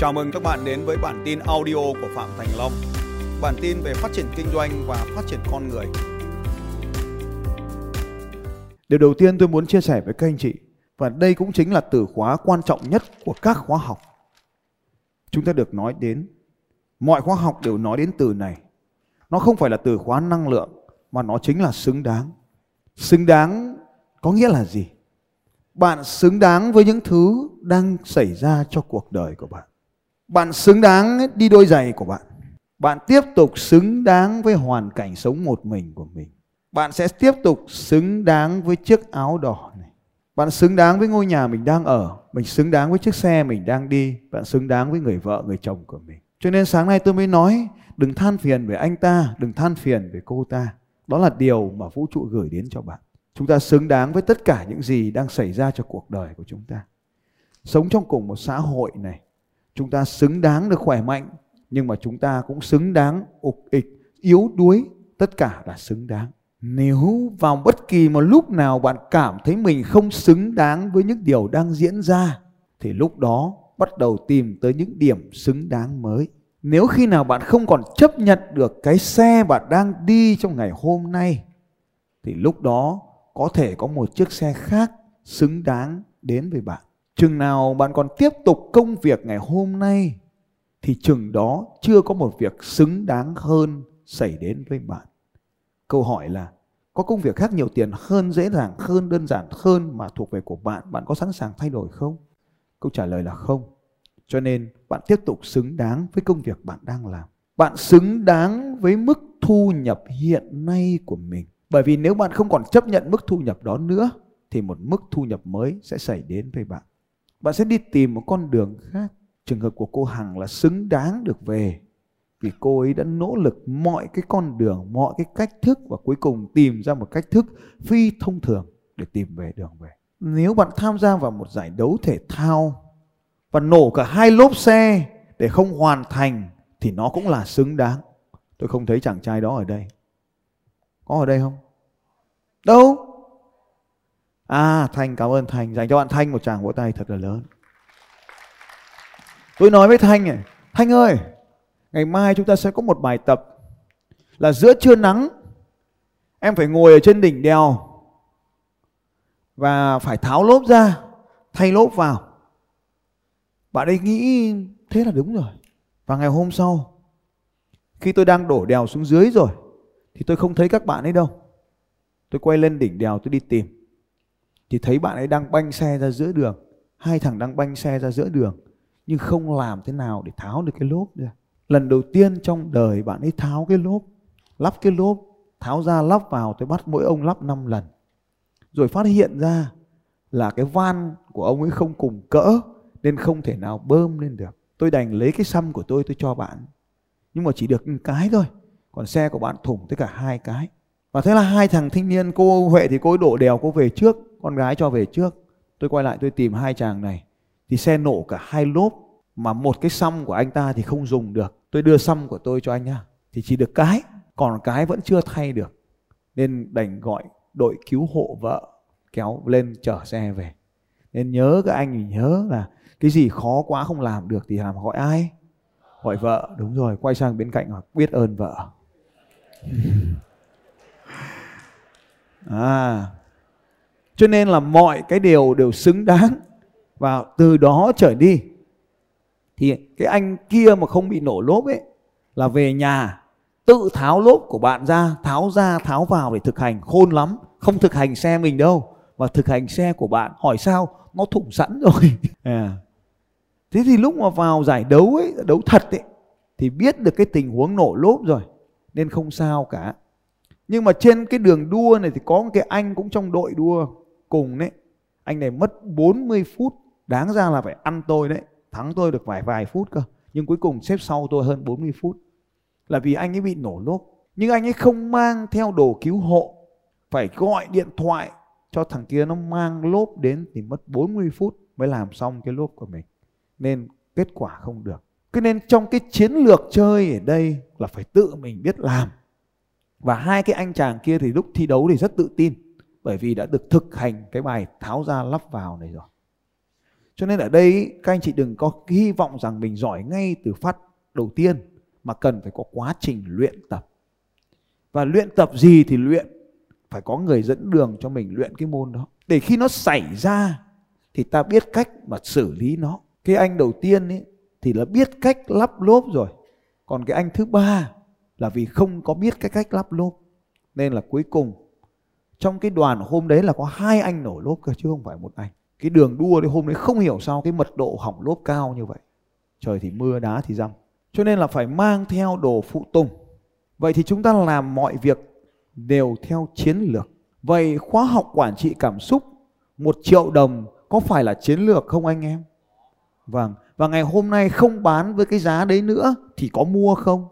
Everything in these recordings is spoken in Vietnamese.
Chào mừng các bạn đến với bản tin audio của Phạm Thành Long. Bản tin về phát triển kinh doanh và phát triển con người. Điều đầu tiên tôi muốn chia sẻ với các anh chị, và đây cũng chính là từ khóa quan trọng nhất của các khóa học. Chúng ta được nói đến, mọi khóa học đều nói đến từ này. Nó không phải là từ khóa năng lượng, mà nó chính là xứng đáng. Xứng đáng có nghĩa là gì? Bạn xứng đáng với những thứ đang xảy ra cho cuộc đời của bạn. Bạn xứng đáng đi đôi giày của bạn. Bạn tiếp tục xứng đáng với hoàn cảnh sống một mình của mình. Bạn sẽ tiếp tục xứng đáng với chiếc áo đỏ này. Bạn xứng đáng với ngôi nhà mình đang ở. Mình xứng đáng với chiếc xe mình đang đi. Bạn xứng đáng với người vợ, người chồng của mình. Cho nên sáng nay tôi mới nói đừng than phiền về anh ta, đừng than phiền về cô ta. Đó là điều mà vũ trụ gửi đến cho bạn. Chúng ta xứng đáng với tất cả những gì đang xảy ra cho cuộc đời của chúng ta. Sống trong cùng một xã hội này, chúng ta xứng đáng được khỏe mạnh, nhưng mà chúng ta cũng xứng đáng ục ịch, yếu đuối, tất cả là xứng đáng. Nếu vào bất kỳ một lúc nào bạn cảm thấy mình không xứng đáng với những điều đang diễn ra, thì lúc đó bắt đầu tìm tới những điểm xứng đáng mới. Nếu khi nào bạn không còn chấp nhận được cái xe bạn đang đi trong ngày hôm nay, thì lúc đó có thể có một chiếc xe khác xứng đáng đến với bạn. Chừng nào bạn còn tiếp tục công việc ngày hôm nay thì chừng đó chưa có một việc xứng đáng hơn xảy đến với bạn. Câu hỏi là có công việc khác nhiều tiền hơn, dễ dàng hơn, đơn giản hơn mà thuộc về của bạn, bạn có sẵn sàng thay đổi không? Câu trả lời là không. Cho nên bạn tiếp tục xứng đáng với công việc bạn đang làm. Bạn xứng đáng với mức thu nhập hiện nay của mình. Bởi vì nếu bạn không còn chấp nhận mức thu nhập đó nữa thì một mức thu nhập mới sẽ xảy đến với bạn. Bạn sẽ đi tìm một con đường khác. Trường hợp của cô Hằng là xứng đáng được về vì cô ấy đã nỗ lực mọi cái con đường, mọi cái cách thức và cuối cùng tìm ra một cách thức phi thông thường để tìm về đường về. Nếu bạn tham gia vào một giải đấu thể thao và nổ cả hai lốp xe để không hoàn thành thì nó cũng là xứng đáng. Tôi không thấy chàng trai đó ở đây. Có ở đây không? Đâu? À Thanh, cảm ơn Thanh. Dành cho bạn Thanh một tràng vỗ tay thật là lớn. Tôi nói với Thanh này, Thanh ơi, Ngày mai chúng ta sẽ có một bài tập Là giữa trưa nắng, Em phải ngồi ở trên đỉnh đèo Và phải tháo lốp ra, Thay lốp vào. Bạn ấy nghĩ thế là đúng rồi. Và ngày hôm sau, Khi tôi đang đổ đèo xuống dưới rồi, Thì tôi không thấy các bạn ấy đâu. Tôi quay lên đỉnh đèo tôi đi tìm thì thấy bạn ấy đang banh xe ra giữa đường. Hai thằng đang banh xe ra giữa đường. Nhưng không làm thế nào để tháo được cái lốp ra. Lần đầu tiên trong đời bạn ấy tháo cái lốp, lắp cái lốp, tháo ra lắp vào, tôi bắt mỗi ông lắp 5 lần. Rồi phát hiện ra là cái van của ông ấy không cùng cỡ, nên không thể nào bơm lên được. Tôi đành lấy cái xăm của tôi tôi cho bạn. Nhưng mà chỉ được một cái thôi. Còn xe của bạn thủng tới cả hai cái. Và thế là hai thằng thanh niên, cô Huệ thì cô ấy đổ đèo, cô về trước con gái cho về trước. Tôi quay lại tôi tìm hai chàng này. Thì xe nổ cả hai lốp mà một cái xăm của anh ta thì không dùng được. Tôi đưa xăm của tôi cho anh nhá. Thì chỉ được cái, còn cái vẫn chưa thay được. Nên đành gọi đội cứu hộ vợ kéo lên chở xe về. Nên nhớ các anh thì nhớ là cái gì khó quá không làm được thì làm gọi ai? Gọi vợ. Đúng rồi, quay sang bên cạnh hoặc biết ơn vợ. À cho nên là mọi cái điều đều xứng đáng. Và từ đó trở đi, thì cái anh kia mà không bị nổ lốp ấy, là về nhà, tự tháo lốp của bạn ra, tháo ra, tháo vào để thực hành. Khôn lắm, không thực hành xe mình đâu, mà thực hành xe của bạn. Hỏi sao? Nó thủng sẵn rồi. À. thế thì lúc mà vào giải đấu ấy, đấu thật ấy, thì biết được cái tình huống nổ lốp rồi, nên không sao cả. Nhưng mà trên cái đường đua này thì có một cái anh cũng trong đội đua cùng đấy. Anh này mất 40 phút, đáng ra là phải ăn tôi đấy, thắng tôi được vài vài phút cơ. Nhưng cuối cùng xếp sau tôi hơn 40 phút. Là vì anh ấy bị nổ lốp nhưng anh ấy không mang theo đồ cứu hộ. Phải gọi điện thoại cho thằng kia nó mang lốp đến thì mất 40 phút mới làm xong cái lốp của mình. Nên kết quả không được. Cứ nên trong cái chiến lược chơi ở đây là phải tự mình biết làm. Và hai cái anh chàng kia thì lúc thi đấu thì rất tự tin bởi vì đã được thực hành cái bài tháo ra lắp vào này rồi Cho nên ở đây các anh chị đừng có hy vọng rằng mình giỏi ngay từ phát đầu tiên mà cần phải có quá trình luyện tập. Và luyện tập gì thì luyện, phải có người dẫn đường cho mình luyện cái môn đó. Để khi nó xảy ra thì ta biết cách mà xử lý nó. Cái anh đầu tiên ấy thì là biết cách lắp lốp rồi. Còn cái anh thứ ba là vì không có biết cái cách lắp lốp. Nên là cuối cùng trong cái đoàn hôm đấy là có hai anh nổ lốp cơ chứ không phải một anh. Cái đường đua đấy hôm đấy không hiểu sao cái mật độ hỏng lốp cao như vậy. Trời thì mưa đá thì răm. Cho nên là phải mang theo đồ phụ tùng. Vậy thì chúng ta làm mọi việc đều theo chiến lược. Vậy khóa học quản trị cảm xúc một triệu đồng có phải là chiến lược không anh em? Vâng, và ngày hôm nay không bán với cái giá đấy nữa thì có mua không?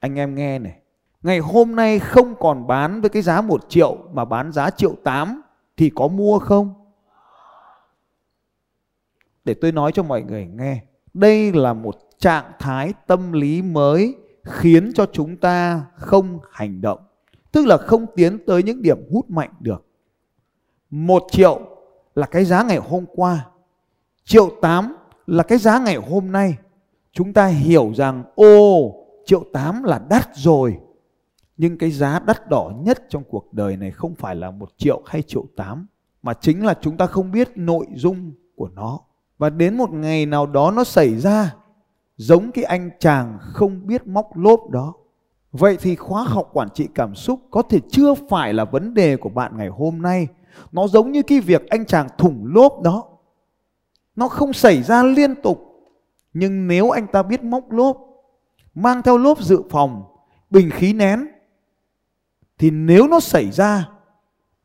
Anh em nghe này, ngày hôm nay không còn bán với cái giá một triệu mà bán giá triệu tám thì có mua không? Để tôi nói cho mọi người nghe, đây là một trạng thái tâm lý mới khiến cho chúng ta không hành động, tức là không tiến tới những điểm hút mạnh được. Một triệu là cái giá ngày hôm qua, triệu tám là cái giá ngày hôm nay. Chúng ta hiểu rằng ô triệu tám là đắt rồi. Nhưng cái giá đắt đỏ nhất trong cuộc đời này không phải là một triệu hay triệu tám mà chính là chúng ta không biết nội dung của nó. Và đến một ngày nào đó nó xảy ra giống cái anh chàng không biết móc lốp đó. Vậy thì khóa học quản trị cảm xúc có thể chưa phải là vấn đề của bạn ngày hôm nay. Nó giống như cái việc anh chàng thủng lốp đó. Nó không xảy ra liên tục. Nhưng nếu anh ta biết móc lốp, mang theo lốp dự phòng, bình khí nén, thì nếu nó xảy ra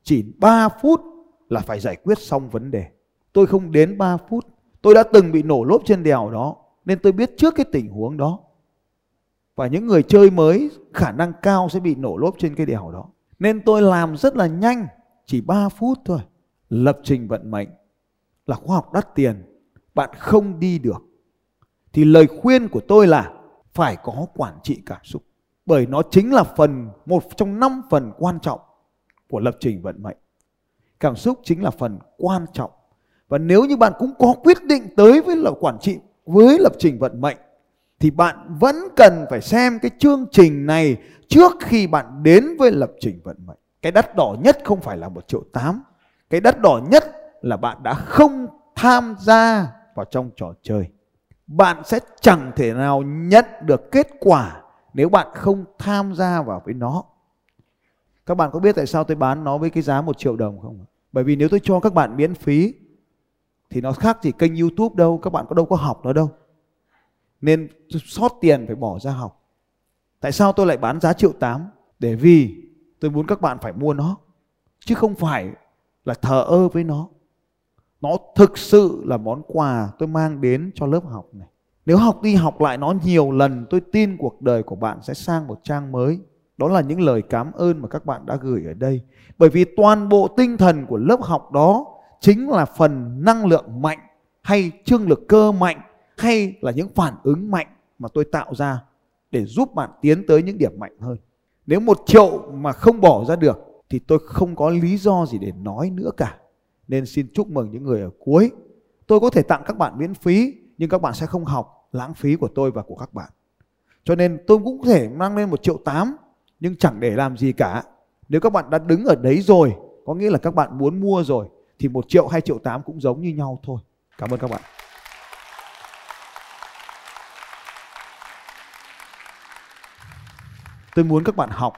chỉ 3 phút là phải giải quyết xong vấn đề. Tôi không đến 3 phút. Tôi đã từng bị nổ lốp trên đèo đó nên tôi biết trước cái tình huống đó. Và những người chơi mới khả năng cao sẽ bị nổ lốp trên cái đèo đó. Nên tôi làm rất là nhanh, chỉ 3 phút thôi. Lập trình vận mệnh là khoa học đắt tiền, bạn không đi được. Thì lời khuyên của tôi là phải có quản trị cảm xúc. Bởi nó chính là phần, một trong năm phần quan trọng của lập trình vận mệnh. Cảm xúc chính là phần quan trọng. Và nếu như bạn cũng có quyết định tới với là quản trị với lập trình vận mệnh thì bạn vẫn cần phải xem cái chương trình này trước khi bạn đến với lập trình vận mệnh. Cái đắt đỏ nhất không phải là một triệu tám. Cái đắt đỏ nhất là bạn đã không tham gia vào trong trò chơi. Bạn sẽ chẳng thể nào nhận được kết quả nếu bạn không tham gia vào với nó. Các bạn có biết tại sao tôi bán nó với cái giá một triệu đồng không? Bởi vì nếu tôi cho các bạn miễn phí thì nó khác gì kênh YouTube đâu, các bạn có đâu có học nó đâu. Nên sót tiền phải bỏ ra học. Tại sao tôi lại bán giá triệu tám? Để vì tôi muốn các bạn phải mua nó. Chứ không phải là thờ ơ với nó. Nó thực sự là món quà tôi mang đến cho lớp học này. Nếu học đi học lại nó nhiều lần, tôi tin cuộc đời của bạn sẽ sang một trang mới. Đó là những lời cảm ơn mà các bạn đã gửi ở đây. Bởi vì toàn bộ tinh thần của lớp học đó chính là phần năng lượng mạnh hay trương lực cơ mạnh hay là những phản ứng mạnh mà tôi tạo ra để giúp bạn tiến tới những điểm mạnh hơn. Nếu một triệu mà không bỏ ra được thì tôi không có lý do gì để nói nữa cả. Nên xin chúc mừng những người ở cuối. Tôi có thể tặng các bạn miễn phí nhưng các bạn sẽ không học lãng phí của tôi và của các bạn. Cho nên tôi cũng có thể mang lên một triệu tám, nhưng chẳng để làm gì cả. Nếu các bạn đã đứng ở đấy rồi, có nghĩa là các bạn muốn mua rồi, thì một triệu hai triệu tám cũng giống như nhau thôi. Cảm ơn các bạn. Tôi muốn các bạn học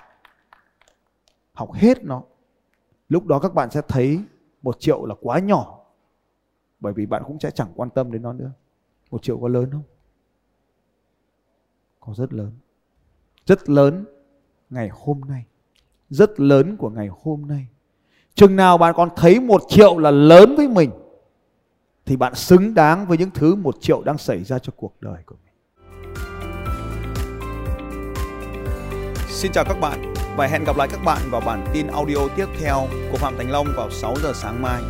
học hết nó. Lúc đó các bạn sẽ thấy một triệu là quá nhỏ bởi vì bạn cũng sẽ chẳng quan tâm đến nó nữa. Một triệu có lớn không? Có rất lớn. Rất lớn ngày hôm nay. Rất lớn của ngày hôm nay. Chừng nào bạn còn thấy một triệu là lớn với mình, thì bạn xứng đáng với những thứ một triệu đang xảy ra cho cuộc đời của mình. Xin chào các bạn và hẹn gặp lại các bạn vào bản tin audio tiếp theo của Phạm Thành Long vào 6 giờ sáng mai.